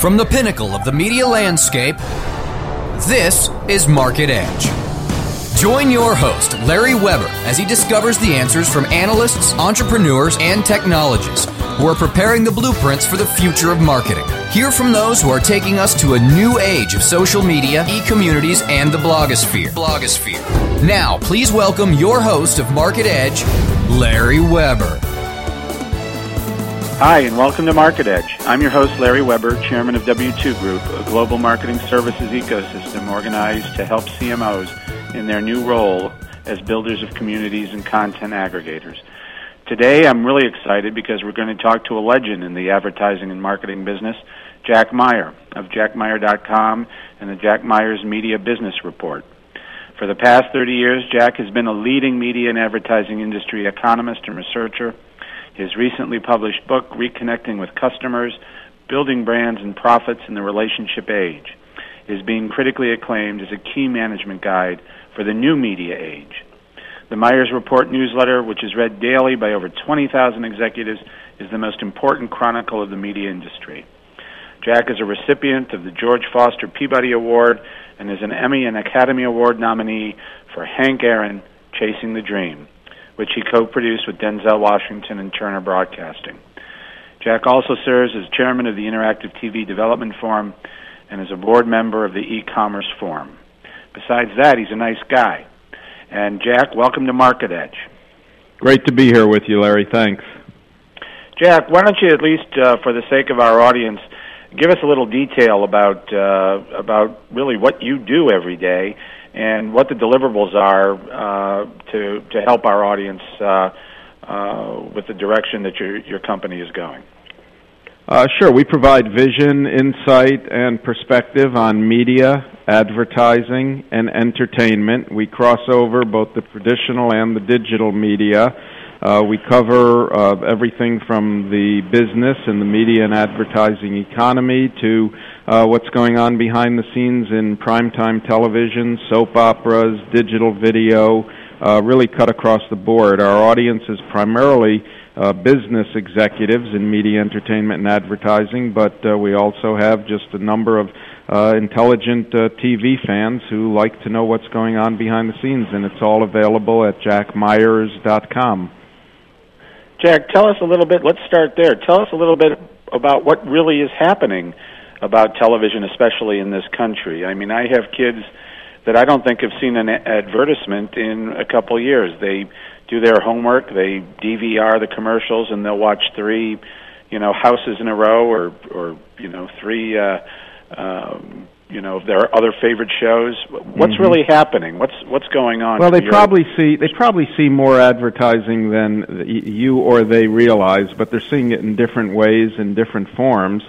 From the pinnacle of the media landscape, this is Market Edge. Join your host, Larry Weber, as he discovers the answers from analysts, entrepreneurs, and technologists who are preparing the blueprints for the future of marketing. Hear from those who are taking us to a new age of social media, e communities, and the blogosphere. blogosphere. Now, please welcome your host of Market Edge, Larry Weber. Hi, and welcome to Market Edge. I'm your host, Larry Weber, chairman of W2 Group, a global marketing services ecosystem organized to help CMOs in their new role as builders of communities and content aggregators. Today, I'm really excited because we're going to talk to a legend in the advertising and marketing business, Jack Myers of jackmyers.com and the Jack Myers Media Business Report. For the past 30 years, Jack has been a leading media and advertising industry economist and researcher. His recently published book, Reconnecting with Customers Building Brands and Profits in the Relationship Age, is being critically acclaimed as a key management guide for the new media age. The Myers Report newsletter, which is read daily by over 20,000 executives, is the most important chronicle of the media industry. Jack is a recipient of the George Foster Peabody Award and is an Emmy and Academy Award nominee for Hank Aaron, Chasing the Dream, which he co-produced with Denzel Washington and Turner Broadcasting. Jack also serves as chairman of the Interactive TV Development Forum and is a board member of the E-Commerce Forum. Besides that, he's a nice guy. And Jack, welcome to Market Edge. Great to be here with you, Larry. Thanks. Jack, why don't you at least, uh, for the sake of our audience, give us a little detail about uh, about really what you do every day and what the deliverables are uh, to to help our audience uh, uh, with the direction that your your company is going. Uh, sure. We provide vision, insight, and perspective on media, advertising, and entertainment. We cross over both the traditional and the digital media. Uh, we cover uh, everything from the business and the media and advertising economy to uh, what's going on behind the scenes in primetime television, soap operas, digital video, uh, really cut across the board. Our audience is primarily uh, business executives in media, entertainment, and advertising, but uh, we also have just a number of uh, intelligent uh, TV fans who like to know what's going on behind the scenes, and it's all available at jackmyers.com. Jack, tell us a little bit. Let's start there. Tell us a little bit about what really is happening about television, especially in this country. I mean, I have kids that I don't think have seen an advertisement in a couple of years. They do their homework, they DVR the commercials, and they'll watch three, you know, houses in a row, or or you know, three. Uh, um, you know, their other favorite shows. What's Mhm. really happening? What's what's going on? Well, they probably see they probably see more advertising than you or they realize, but they're seeing it in different ways in different forms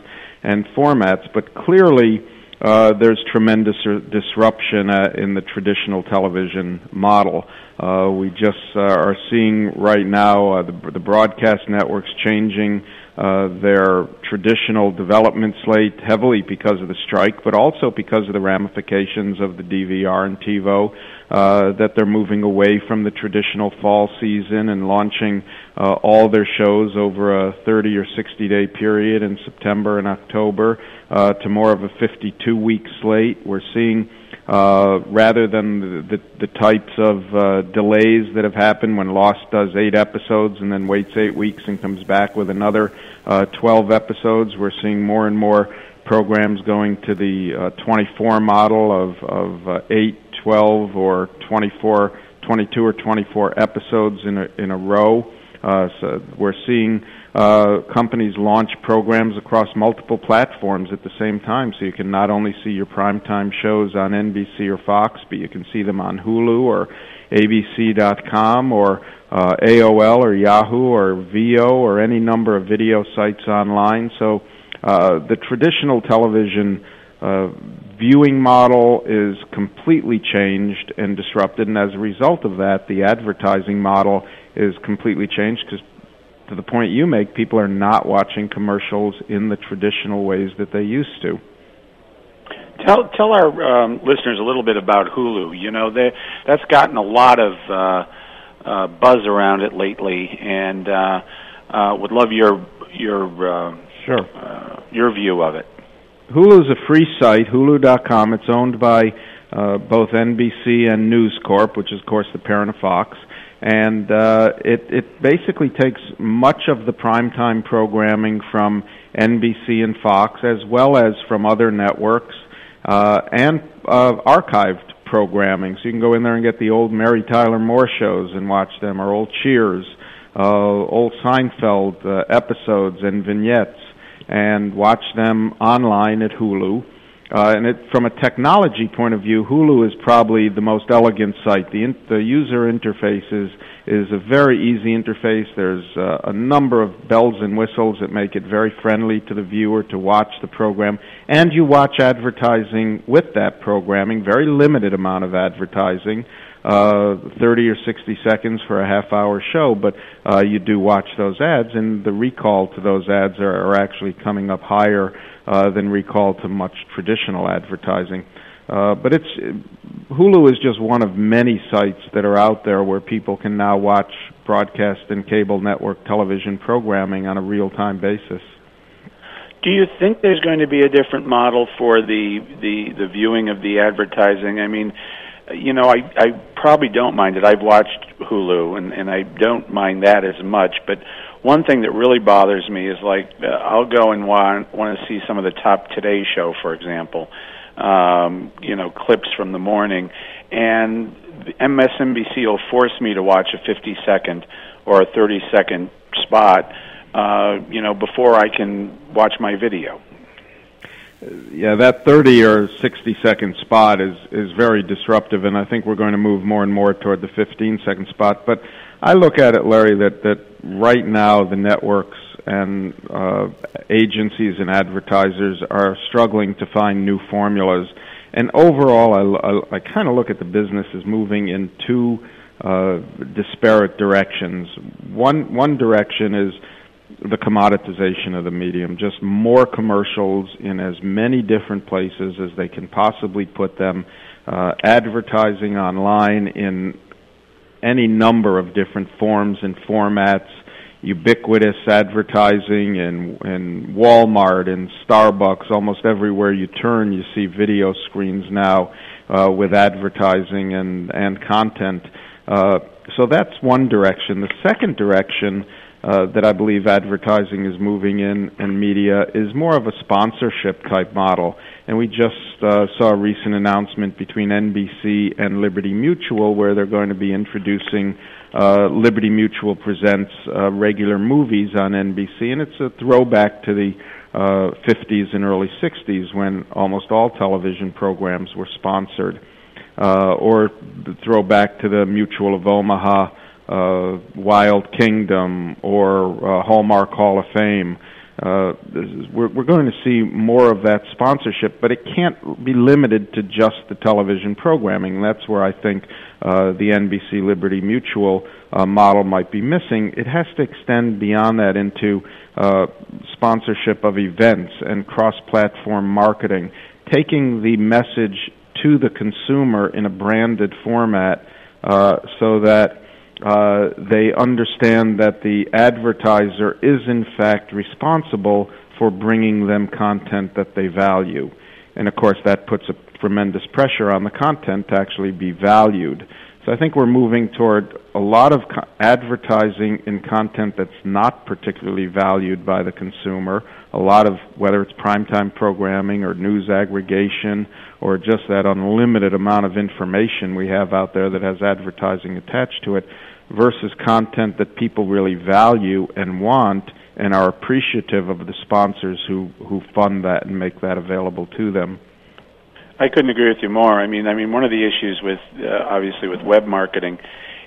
and formats. But clearly, uh, there's tremendous disruption uh, in the traditional television model. Uh, we just uh, are seeing right now uh, the, the broadcast networks changing uh, their traditional development slate heavily because of the strike, but also because of the ramifications of the DVR and TiVo. Uh, that they're moving away from the traditional fall season and launching uh, all their shows over a 30 or 60 day period in September and October uh, to more of a 52 week slate. We're seeing uh, rather than the, the, the types of uh, delays that have happened when Lost does eight episodes and then waits eight weeks and comes back with another uh, 12 episodes. We're seeing more and more programs going to the uh, 24 model of, of uh, 8, 12, or 24, 22 or 24 episodes in a, in a row. Uh, so we're seeing uh, companies launch programs across multiple platforms at the same time, so you can not only see your primetime shows on NBC or Fox, but you can see them on Hulu or ABC.com or uh, AOL or Yahoo or Veoh or any number of video sites online. So uh, the traditional television uh, viewing model is completely changed and disrupted, and as a result of that, the advertising model is completely changed because to the point you make, people are not watching commercials in the traditional ways that they used to. Tell tell our um, listeners a little bit about Hulu. You know, they, that's gotten a lot of uh, uh, buzz around it lately, and uh, uh, would love your your uh, Sure. uh, your view of it. Hulu is a free site, Hulu.com. It's owned by uh, both NBC and News Corp, which is, of course, the parent of Fox. And uh, it, it basically takes much of the primetime programming from NBC and Fox, as well as from other networks, uh, and uh, archived programming. So you can go in there and get the old Mary Tyler Moore shows and watch them, or old Cheers, uh, old Seinfeld uh, episodes and vignettes, and watch them online at Hulu. Uh, and it, from a technology point of view, Hulu is probably the most elegant site. The, in, the user interface is, is a very easy interface. There's uh, a number of bells and whistles that make it very friendly to the viewer to watch the program. And you watch advertising with that programming, very limited amount of advertising. Uh, 30 or 60 seconds for a half hour show, but uh, you do watch those ads, and the recall to those ads are, are actually coming up higher uh, than recall to much traditional advertising. Uh, but it's Hulu is just one of many sites that are out there where people can now watch broadcast and cable network television programming on a real-time basis. Do you think there's going to be a different model for the the the viewing of the advertising? I mean, you know, I I probably don't mind it. I've watched Hulu and and I don't mind that as much, but one thing that really bothers me is like uh, I'll go and want want to see some of the top Today show, for example, um, you know, clips from the morning, and MSNBC will force me to watch a 50 second or a 30 second spot, uh, you know, before I can watch my video. Yeah, that 30 or 60 second spot is is very disruptive, and I think we're going to move more and more toward the 15 second spot. But I look at it, Larry, that that right now the networks and uh, agencies and advertisers are struggling to find new formulas. And overall, I, I, I kind of look at the business as moving in two uh, disparate directions. One one direction is the commoditization of the medium, just more commercials in as many different places as they can possibly put them, uh, advertising online in any number of different forms and formats, ubiquitous advertising in, in Walmart and Starbucks, almost everywhere you turn, you see video screens now uh, with advertising and, and content. Uh, so that's one direction. The second direction uh, that I believe advertising is moving in and media is more of a sponsorship type model. And we just uh, saw a recent announcement between NBC and Liberty Mutual where they're going to be introducing uh, Liberty Mutual presents uh, regular movies on NBC, and it's a throwback to the uh, 50s and early 60s when almost all television programs were sponsored, uh, or throwback to the Mutual of Omaha uh, Wild Kingdom or uh, Hallmark Hall of Fame. Is, we're, we're going to see more of that sponsorship, but it can't be limited to just the television programming. That's where I think uh, the NBC Liberty Mutual uh, model might be missing. It has to extend beyond that into uh, sponsorship of events and cross-platform marketing, taking the message to the consumer in a branded format uh, so that uh, they understand that the advertiser is in fact responsible for bringing them content that they value. And of course, that puts a tremendous pressure on the content to actually be valued. So I think we're moving toward a lot of co- advertising in content that's not particularly valued by the consumer. A lot of whether it's primetime programming or news aggregation or just that unlimited amount of information we have out there that has advertising attached to it versus content that people really value and want and are appreciative of the sponsors who who fund that and make that available to them. I couldn't agree with you more. I mean, I mean, one of the issues with uh, obviously with web marketing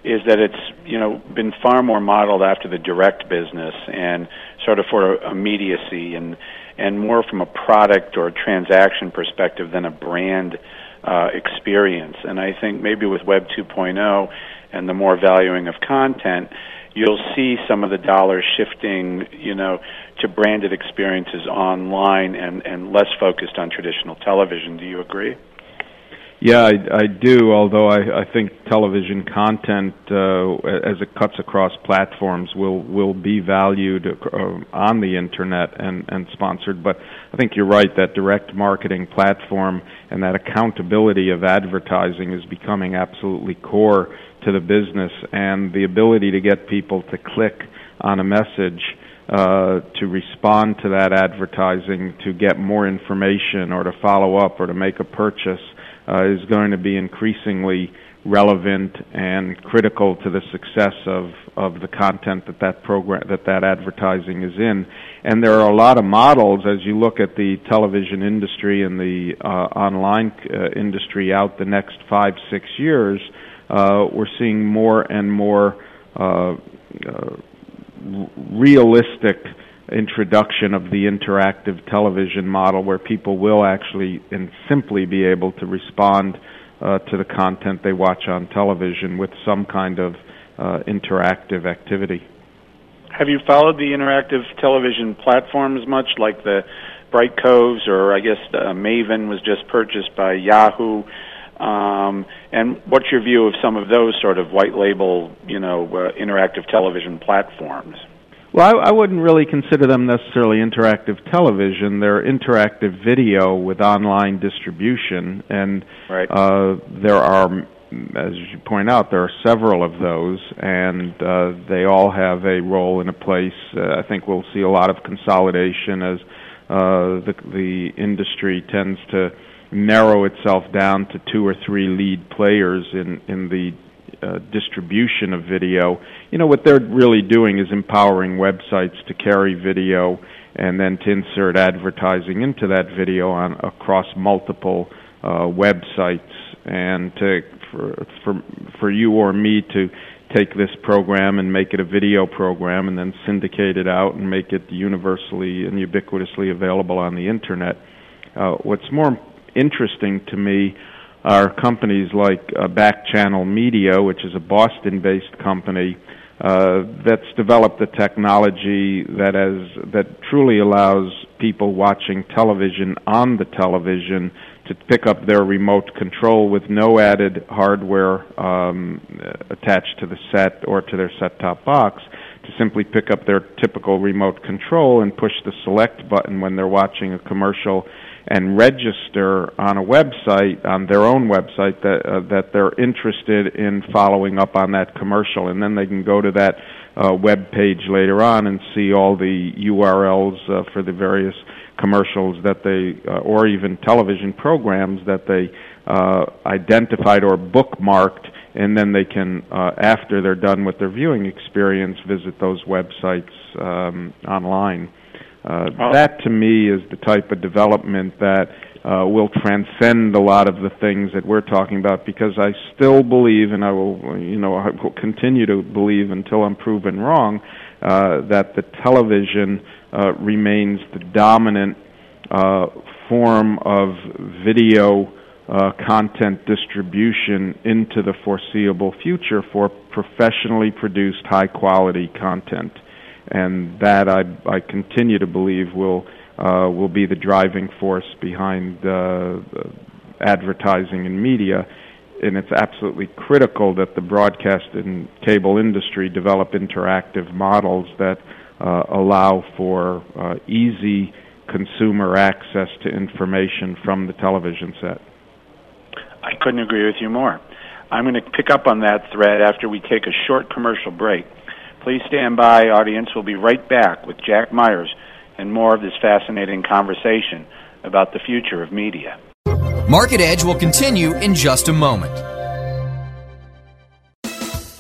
is that it's you know been far more modeled after the direct business and sort of for immediacy and and more from a product or a transaction perspective than a brand uh, experience. And I think maybe with Web 2.0 and the more valuing of content, you'll see some of the dollars shifting, you know, to branded experiences online and, and less focused on traditional television. Do you agree? Yeah, I, I do. Although I, I think television content, uh, as it cuts across platforms, will will be valued uh, on the internet and and sponsored. But I think you're right that direct marketing platform and that accountability of advertising is becoming absolutely core to the business, and the ability to get people to click on a message. Uh, to respond to that advertising, to get more information, or to follow up, or to make a purchase, uh, is going to be increasingly relevant and critical to the success of, of the content that that program that that advertising is in. And there are a lot of models as you look at the television industry and the uh, online uh, industry out the next five six years. Uh, we're seeing more and more uh, uh, realistic introduction of the interactive television model where people will actually and simply be able to respond uh, to the content they watch on television with some kind of uh, interactive activity. Have you followed the interactive television platforms much, like the Brightcoves, or I guess uh, Maven was just purchased by Yahoo? Um, and what's your view of some of those sort of white label, you know, uh, interactive television platforms? Well, I, I wouldn't really consider them necessarily interactive television. They're interactive video with online distribution, and right. uh, there are, as you point out, there are several of those, and uh, they all have a role and a place. Uh, I think we'll see a lot of consolidation as uh, the the industry tends to narrow itself down to two or three lead players in in the uh, distribution of video, you know what they're really doing is empowering websites to carry video and then to insert advertising into that video on across multiple uh, websites and to for for for you or me to take this program and make it a video program and then syndicate it out and make it universally and ubiquitously available on the internet. Uh, what's more interesting to me are companies like uh, Back Channel Media, which is a Boston-based company uh, that's developed the technology that has that truly allows people watching television on the television to pick up their remote control with no added hardware um, attached to the set or to their set-top box to simply pick up their typical remote control and push the select button when they're watching a commercial and register on a website on their own website that uh, that they're interested in following up on that commercial. And then they can go to that uh, web page later on and see all the URLs uh, for the various commercials that they uh, or even television programs that they uh, identified or bookmarked and then they can uh, after they're done with their viewing experience visit those websites um, online uh, oh. That to me is the type of development that uh, will transcend a lot of the things that we're talking about because I still believe, and I will, you know, I will continue to believe until I'm proven wrong, uh, that the television uh, remains the dominant uh, form of video uh, content distribution into the foreseeable future for professionally produced high quality content and that I, I continue to believe will uh, will be the driving force behind uh, advertising and media. And it's absolutely critical that the broadcast and cable industry develop interactive models that uh, allow for uh, easy consumer access to information from the television set. I couldn't agree with you more. I'm going to pick up on that thread after we take a short commercial break. Please stand by, audience. We'll be right back with Jack Myers and more of this fascinating conversation about the future of media. Market Edge will continue in just a moment.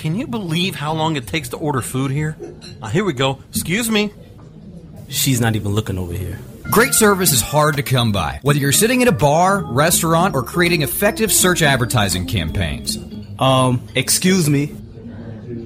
Can you believe how long it takes to order food here? Uh, here we go. Excuse me. She's not even looking over here. Great service is hard to come by, whether you're sitting in a bar, restaurant, or creating effective search advertising campaigns. Um, excuse me.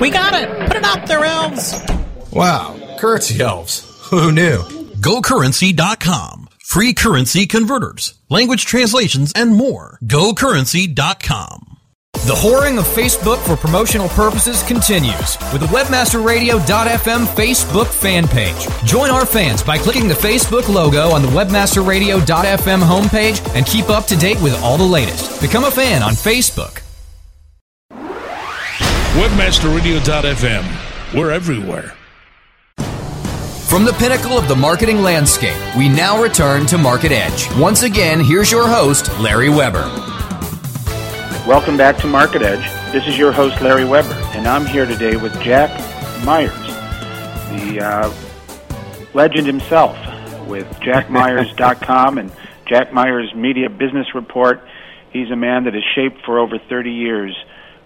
We got it! Put it up there, elves! Wow, currency elves. Who knew? GoCurrency.com. Free currency converters, language translations, and more. GoCurrency.com. The whoring of Facebook for promotional purposes continues with the WebmasterRadio.fm Facebook fan page. Join our fans by clicking the Facebook logo on the WebmasterRadio.fm homepage and keep up to date with all the latest. Become a fan on Facebook. WebmasterRadio.fm. We're everywhere. From the pinnacle of the marketing landscape, we now return to Market Edge. Once again, here's your host, Larry Weber. Welcome back to Market Edge. This is your host, Larry Weber, and I'm here today with Jack Myers, the uh, legend himself, with JackMyers.com and Jack Myers Media Business Report. He's a man that has shaped for over 30 years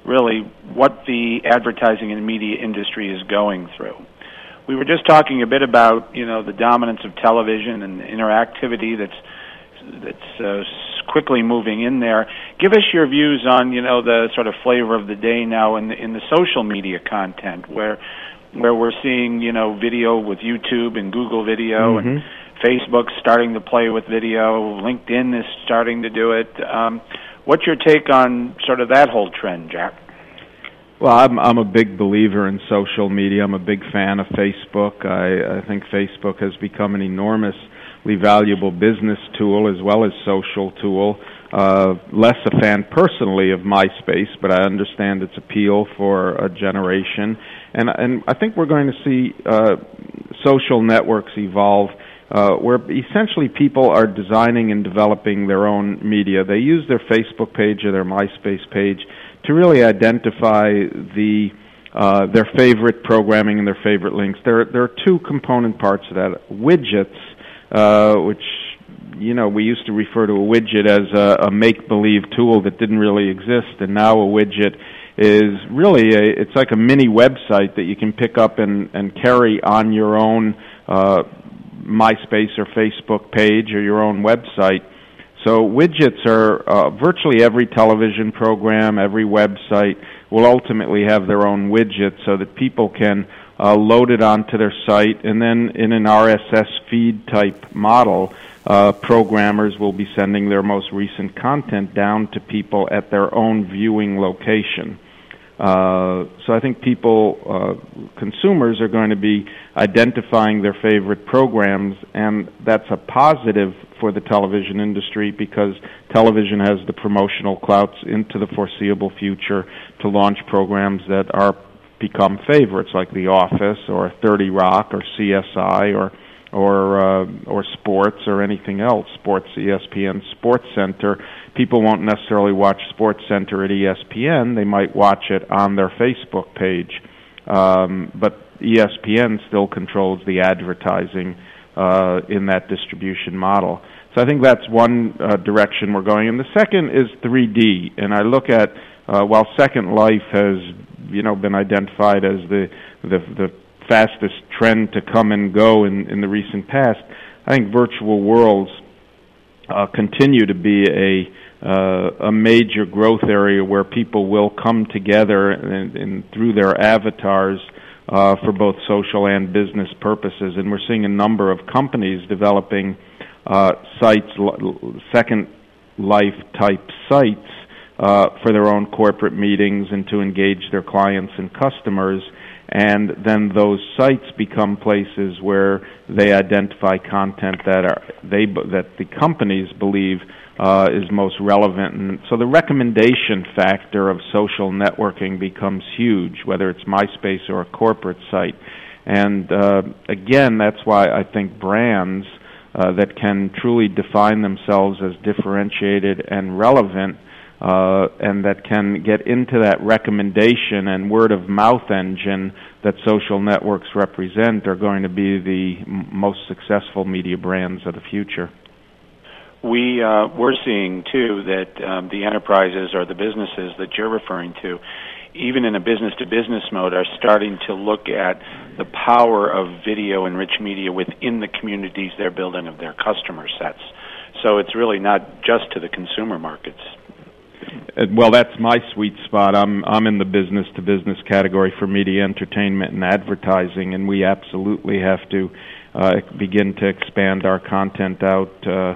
really what the advertising and media industry is going through. We were just talking a bit about you know the dominance of television and interactivity that's that's uh, quickly moving in there. Give us your views on you know the sort of flavor of the day now in the, in the social media content where where we're seeing you know video with YouTube and Google Video mm-hmm. and Facebook starting to play with video. LinkedIn is starting to do it. Um, What's your take on sort of that whole trend, Jack? Well, I'm I'm a big believer in social media. I'm a big fan of Facebook. I, I think Facebook has become an enormously valuable business tool as well as social tool. Uh, less a fan personally of MySpace, but I understand its appeal for a generation, and and I think we're going to see uh, social networks evolve uh, where essentially people are designing and developing their own media. They use their Facebook page or their MySpace page to really identify the uh, their favorite programming and their favorite links. There, there are two component parts of that. Widgets, uh, which you know we used to refer to a widget as a, a make-believe tool that didn't really exist, and now a widget is really a, it's like a mini website that you can pick up and, and carry on your own uh, MySpace or Facebook page or your own website. So widgets are uh, virtually every television program, every website will ultimately have their own widget so that people can uh, load it onto their site, and then in an RSS feed type model, uh, programmers will be sending their most recent content down to people at their own viewing location. Uh, so I think people, uh, consumers, are going to be identifying their favorite programs, and that's a positive for the television industry because television has the promotional clouts into the foreseeable future to launch programs that are become favorites like The Office or 30 Rock or CSI or or uh, or sports or anything else, sports ESPN Sports Center people won't necessarily watch Sports Center at ESPN. They might watch it on their Facebook page. Um, but ESPN still controls the advertising uh, in that distribution model. So I think that's one uh, direction we're going. And the second is 3D. And I look at uh, while Second Life has you know been identified as the the, the fastest trend to come and go in, in the recent past, I think virtual worlds uh, continue to be a uh, a major growth area where people will come together and, and through their avatars uh, for both social and business purposes. And we're seeing a number of companies developing uh, sites, Second Life type sites, uh, for their own corporate meetings and to engage their clients and customers. And then those sites become places where they identify content that are they that the companies believe uh, is most relevant. And so the recommendation factor of social networking becomes huge, whether it's MySpace or a corporate site. And uh, again, that's why I think brands uh, that can truly define themselves as differentiated and relevant. Uh, and that can get into that recommendation and word of mouth engine that social networks represent are going to be the m- most successful media brands of the future we uh, we're seeing too that um, the enterprises or the businesses that you're referring to, even in a business to business mode, are starting to look at the power of video and rich media within the communities they're building of their customer sets. So it's really not just to the consumer markets. Uh, well, that's my sweet spot. I'm I'm in the business to business category for media, entertainment, and advertising, and we absolutely have to uh, begin to expand our content out. Uh,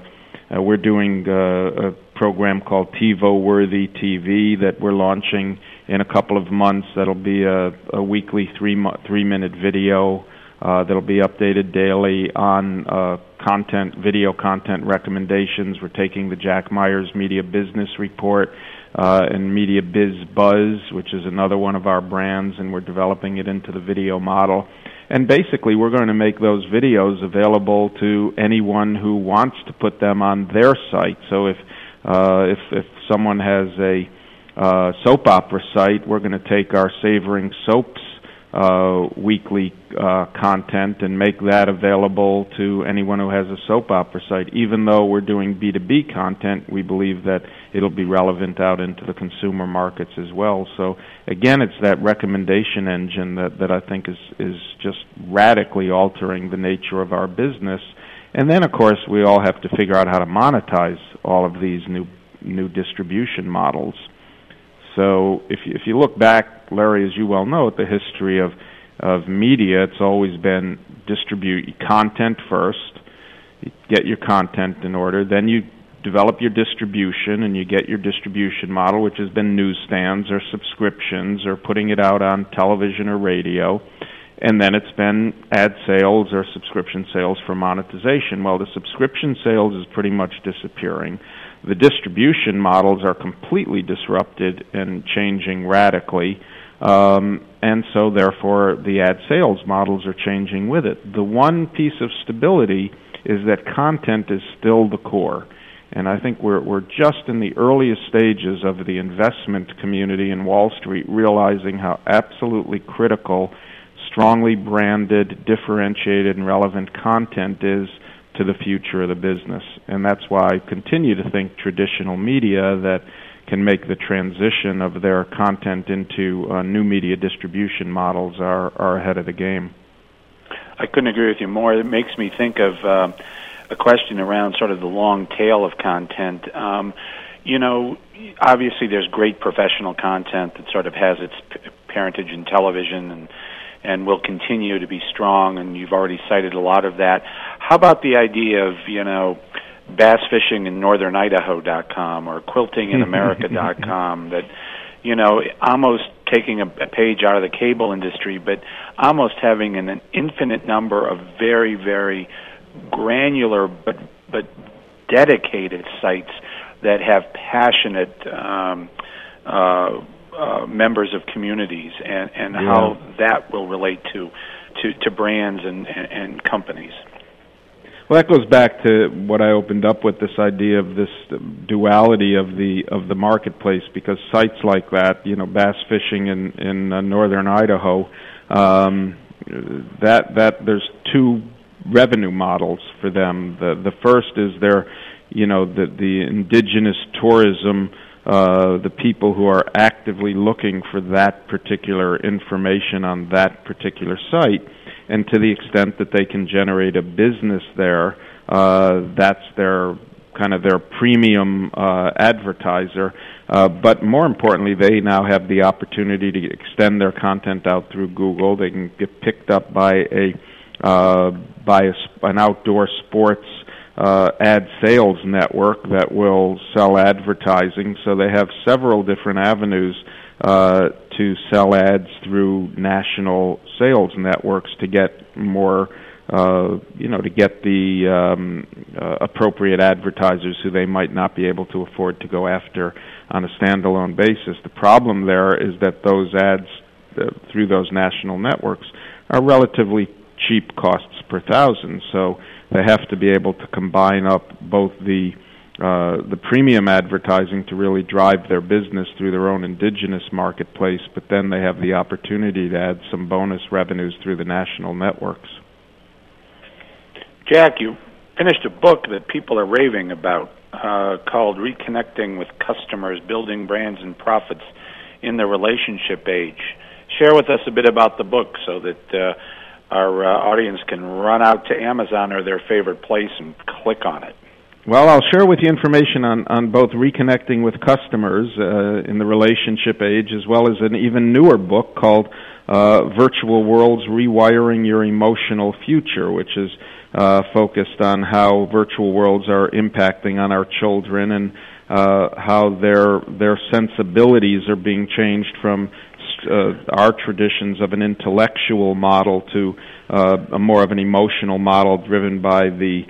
uh, we're doing uh, a program called TiVo Worthy TV that we're launching in a couple of months. That'll be a, a weekly three mo- three minute video uh, that'll be updated daily on uh, content, video content recommendations. We're taking the Jack Myers Media Business Report uh, and Media Biz Buzz, which is another one of our brands, and we're developing it into the video model. And basically, we're going to make those videos available to anyone who wants to put them on their site. So if uh, if if someone has a uh, soap opera site, we're going to take our Savoring Soaps uh, weekly uh, content and make that available to anyone who has a soap opera site. Even though we're doing B2B content, we believe that it'll be relevant out into the consumer markets as well. So again, it's that recommendation engine that, that I think is, is just radically altering the nature of our business. And then, of course, we all have to figure out how to monetize all of these new new distribution models. So if you, if you look back, Larry, as you well know, at the history of of media, it's always been distribute content first, get your content in order, then you develop your distribution and you get your distribution model, which has been newsstands or subscriptions or putting it out on television or radio. And then it's been ad sales or subscription sales for monetization. Well, the subscription sales is pretty much disappearing the distribution models are completely disrupted and changing radically. Um, and so, therefore, the ad sales models are changing with it. The one piece of stability is that content is still the core. And I think we're, we're just in the earliest stages of the investment community in Wall Street realizing how absolutely critical strongly branded, differentiated, and relevant content is to the future of the business. And that's why I continue to think traditional media that can make the transition of their content into uh, new media distribution models are, are ahead of the game. I couldn't agree with you more. It makes me think of uh, a question around sort of the long tail of content. Um, you know, obviously there's great professional content that sort of has its parentage in television and and will continue to be strong. And you've already cited a lot of that. How about the idea of you know bass fishing in northern Idaho.com or quilting in America.com that you know almost taking a, a page out of the cable industry, but almost having an, an infinite number of very very granular but but dedicated sites that have passionate um, uh, uh, members of communities and, and yeah. how that will relate to, to, to brands and, and, and companies. Well, that goes back to what I opened up with this idea of this duality of the of the marketplace, because sites like that, you know, bass fishing in in uh, northern Idaho, um, that that there's two revenue models for them. The the first is they're you know the the indigenous tourism uh, the people who are actively looking for that particular information on that particular site, and to the extent that they can generate a business there, uh, that's their kind of their premium uh, advertiser. Uh, but more importantly, they now have the opportunity to extend their content out through Google. They can get picked up by a uh, by a, an outdoor sports uh, ad sales network that will sell advertising. So they have several different avenues uh, to sell ads through national sales networks to get more, uh, you know, to get the um, uh, appropriate advertisers who they might not be able to afford to go after on a standalone basis. The problem there is that those ads uh, through those national networks are relatively cheap costs per thousand. So they have to be able to combine up both the uh, the premium advertising to really drive their business through their own indigenous marketplace, but then they have the opportunity to add some bonus revenues through the national networks. Jack, you finished a book that people are raving about uh, called Reconnecting with Customers Building Brands and Profits in the Relationship Age. Share with us a bit about the book so that uh, our uh, audience can run out to Amazon or their favorite place and click on it. Well, I'll share with you information on, on both reconnecting with customers uh, in the relationship age, as well as an even newer book called uh, Virtual Worlds Rewiring Your Emotional Future, which is uh, focused on how virtual worlds are impacting on our children and uh, how their their sensibilities are being changed from uh, our traditions of an intellectual model to uh, a more of an emotional model driven by the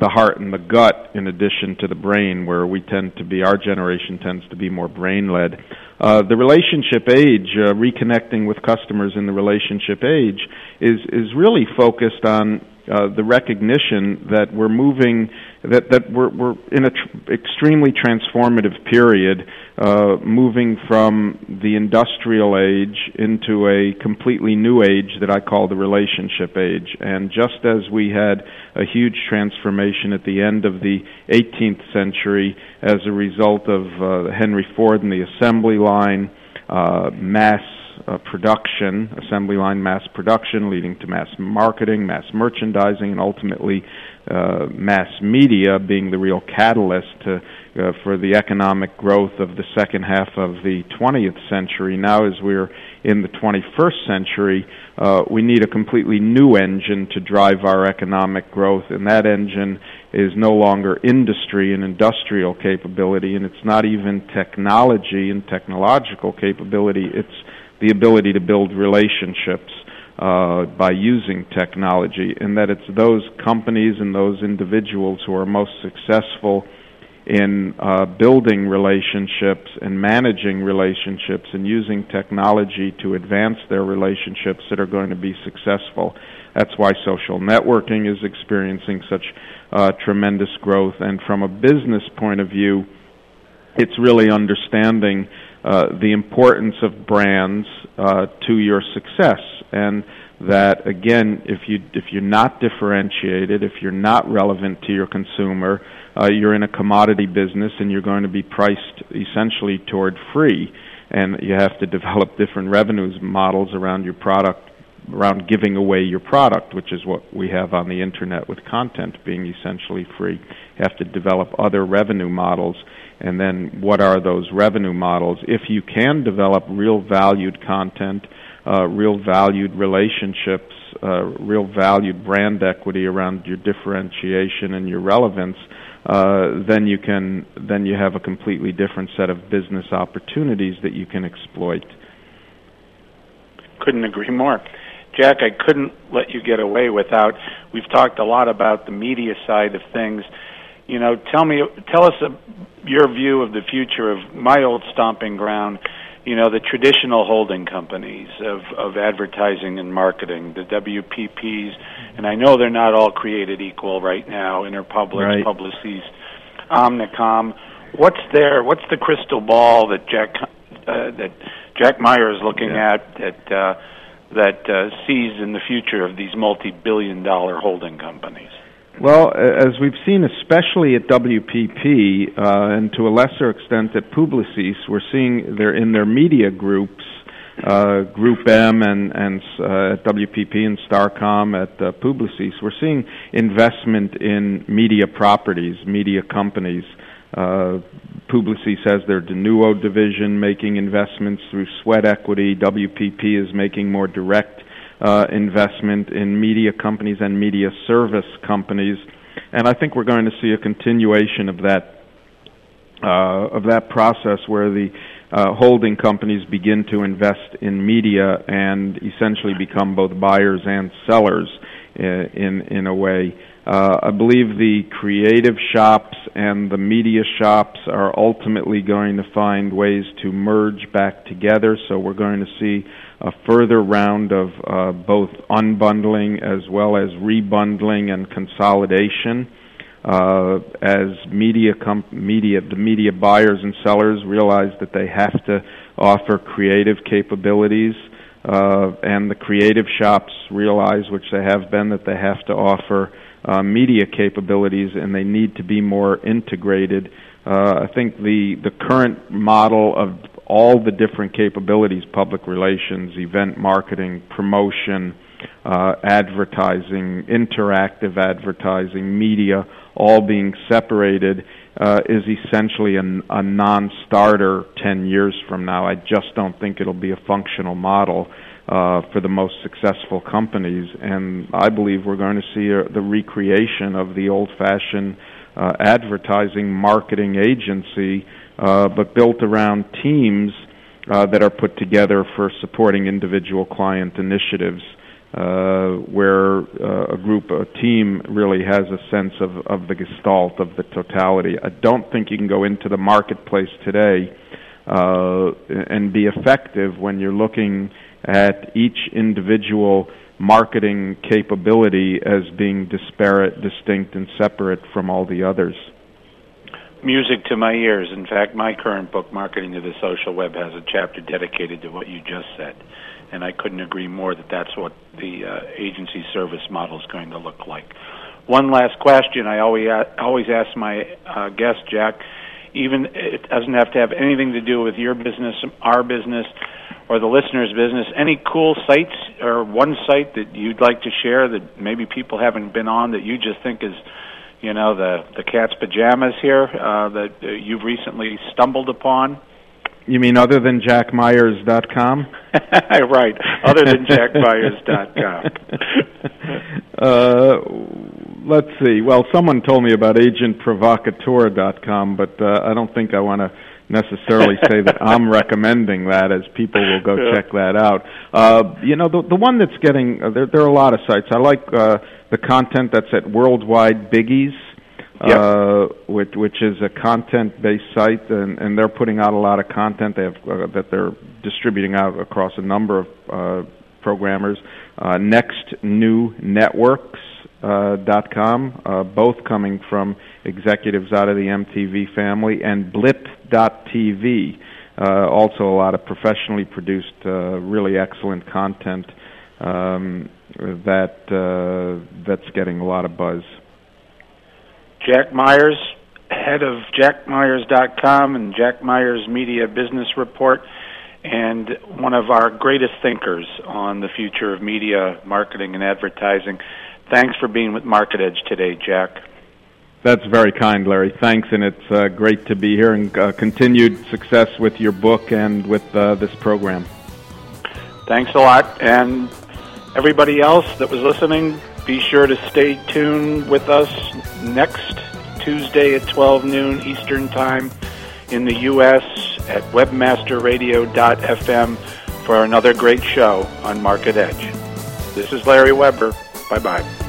the heart and the gut in addition to the brain where we tend to be our generation tends to be more brain led uh, the relationship age uh, reconnecting with customers in the relationship age is is really focused on uh, the recognition that we're moving that that we're we're in an tr- extremely transformative period uh, moving from the industrial age into a completely new age that I call the relationship age. And just as we had a huge transformation at the end of the 18th century as a result of uh, Henry Ford and the assembly line, uh, mass uh, production, assembly line mass production, leading to mass marketing, mass merchandising, and ultimately uh, mass media being the real catalyst to uh, for the economic growth of the second half of the 20th century. Now, as we're in the 21st century, uh, we need a completely new engine to drive our economic growth, and that engine is no longer industry and industrial capability, and it's not even technology and technological capability. It's the ability to build relationships uh, by using technology, and that it's those companies and those individuals who are most successful in uh, building relationships and managing relationships and using technology to advance their relationships that are going to be successful. That's why social networking is experiencing such uh, tremendous growth. And from a business point of view, it's really understanding the importance of brands uh, to your success. And that again if you if you're not differentiated if you're not relevant to your consumer uh, you're in a commodity business and you're going to be priced essentially toward free. And you have to develop different revenues models around your product around giving away your product which is what we have on the internet with content being essentially free. You have to develop other revenue models and then what are those revenue models if you can develop real valued content uh, real valued relationships uh, real valued brand equity around your differentiation and your relevance uh, then you can then you have a completely different set of business opportunities that you can exploit. Couldn't agree more. Jack, I couldn't let you get away without. We've talked a lot about the media side of things. You know, tell me, tell us a, your view of the future of my old stomping ground, you know the traditional holding companies of of advertising and marketing, the WPPs, and I know they're not all created equal right now. Interpublic, right. Publicis, Omnicom. What's there? What's the crystal ball that Jack uh, that Jack Myers is looking yeah. at that uh, that uh, sees in the future of these multi-billion dollar holding companies? Well, as we've seen, especially at WPP uh, and to a lesser extent at Publicis, we're seeing they're in their media groups, uh, Group M and, and uh, at WPP and Starcom at uh, Publicis, we're seeing investment in media properties, media companies. Uh, Publicis has their Denuo division making investments through sweat equity. WPP is making more direct uh, investment in media companies and media service companies, and I think we're going to see a continuation of that uh, of that process where the uh, holding companies begin to invest in media and essentially become both buyers and sellers in uh, in, in a way. Uh, I believe the creative shops and the media shops are ultimately going to find ways to merge back together. So we're going to see a further round of uh, both unbundling as well as rebundling and consolidation. Uh, as media, comp- media, the media buyers and sellers realize that they have to offer creative capabilities, uh, and the creative shops realize, which they have been, that they have to offer uh, media capabilities, and they need to be more integrated. Uh, I think the the current model of all the different capabilities public relations, event marketing, promotion, uh, advertising, interactive advertising, media all being separated uh, is essentially an, a non starter 10 years from now. I just don't think it'll be a functional model. Uh, for the most successful companies, and I believe we're going to see a, the recreation of the old-fashioned uh, advertising marketing agency uh, but built around teams uh, that are put together for supporting individual client initiatives. Uh, where uh, a group, a team really has a sense of, of the gestalt, of the totality. I don't think you can go into the marketplace today uh, and be effective when you're looking at each individual marketing capability as being disparate, distinct, and separate from all the others music to my ears. In fact, my current book, Marketing to the Social Web, has a chapter dedicated to what you just said. And I couldn't agree more that that's what the uh, agency service model is going to look like. One last question I always, always ask my uh, guest, Jack. Even it doesn't have to have anything to do with your business, our business, or the listener's business. Any cool sites or one site that you'd like to share that maybe people haven't been on that you just think is you know the the cat's pajamas here uh, that uh, you've recently stumbled upon? You mean other than jackmyers.com? right, other than jackmyers.com. uh, let's see. Well, someone told me about agentprovocateur.com, but uh, I don't think I want to necessarily say that I'm recommending that, as people will go yeah. check that out. Uh, you know, the the one that's getting uh, there. There are a lot of sites. I like uh, the content that's at Worldwide Biggies. Yep. Uh, which which is a content-based site, and, and they're putting out a lot of content. They have uh, that they're distributing out across a number of uh, programmers. Uh, Next New Networks uh, dot com, uh, both coming from executives out of the MTV family, and Blip.tv, uh, also a lot of professionally produced, uh, really excellent content um, that uh, that's getting a lot of buzz. Jack Myers, head of JackMyers.com and Jack Myers Media Business Report, and one of our greatest thinkers on the future of media marketing and advertising. Thanks for being with Market Edge today, Jack. That's very kind, Larry. Thanks, and it's uh, great to be here and uh, continued success with your book and with uh, this program. Thanks a lot, and everybody else that was listening, be sure to stay tuned with us next Tuesday at 12 noon Eastern Time in the U.S. at webmasterradio.fm for another great show on Market Edge. This is Larry Weber. Bye bye.